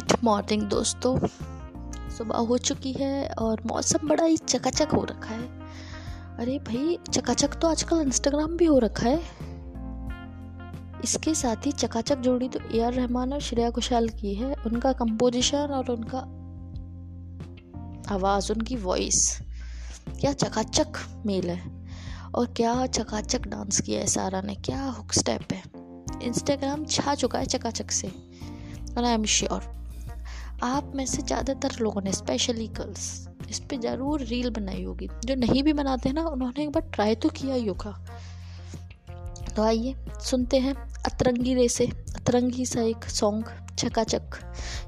Good morning दोस्तों। सुबह हो चुकी है और मौसम बड़ा ही चकाचक हो रखा है। अरे भाई, चकाचक तो आजकल इंस्टाग्राम भी हो रखा है। इसके साथ ही चकाचक जोड़ी तो ए आर रहमान और श्रेया घोषाल की है। उनका कंपोजिशन और उनका आवाज़, उनकी वॉइस क्या चकाचक मेल है? और क्या चकाचक डांस किया है सारा ने? क्या हुक स्टेप है? इंस्टाग्राम छा चुका है चकाचक से। आई एम श्योर आप में से ज़्यादातर लोगों ने स्पेशली गर्ल्स इस पर ज़रूर रील बनाई होगी। जो नहीं भी बनाते हैं ना, उन्होंने एक बार ट्राई तो किया होगा। तो आइए, सुनते हैं अतरंगी रेसे अतरंगी सा एक सॉन्ग चकाचक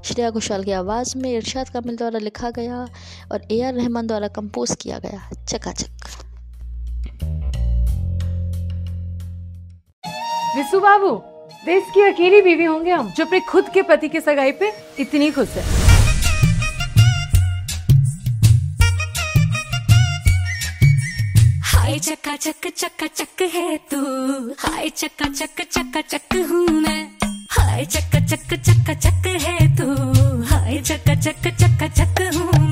श्रेया घोषाल की आवाज़ में इरशाद कामिल द्वारा लिखा गया और ए आर रहमान द्वारा कंपोज किया गया चकाचक विसु बाबू देश की अकेली बीवी होंगे हम, जो अपने खुद के पति के सगाई पे इतनी खुश है। हाय चक्का चक चक्का चक है तू। हाय चक्का चक चक्का चक हूँ मैं। हाय चक्का चक चक्का चक है तू। हाय चक्का चक चक्का चक हूँ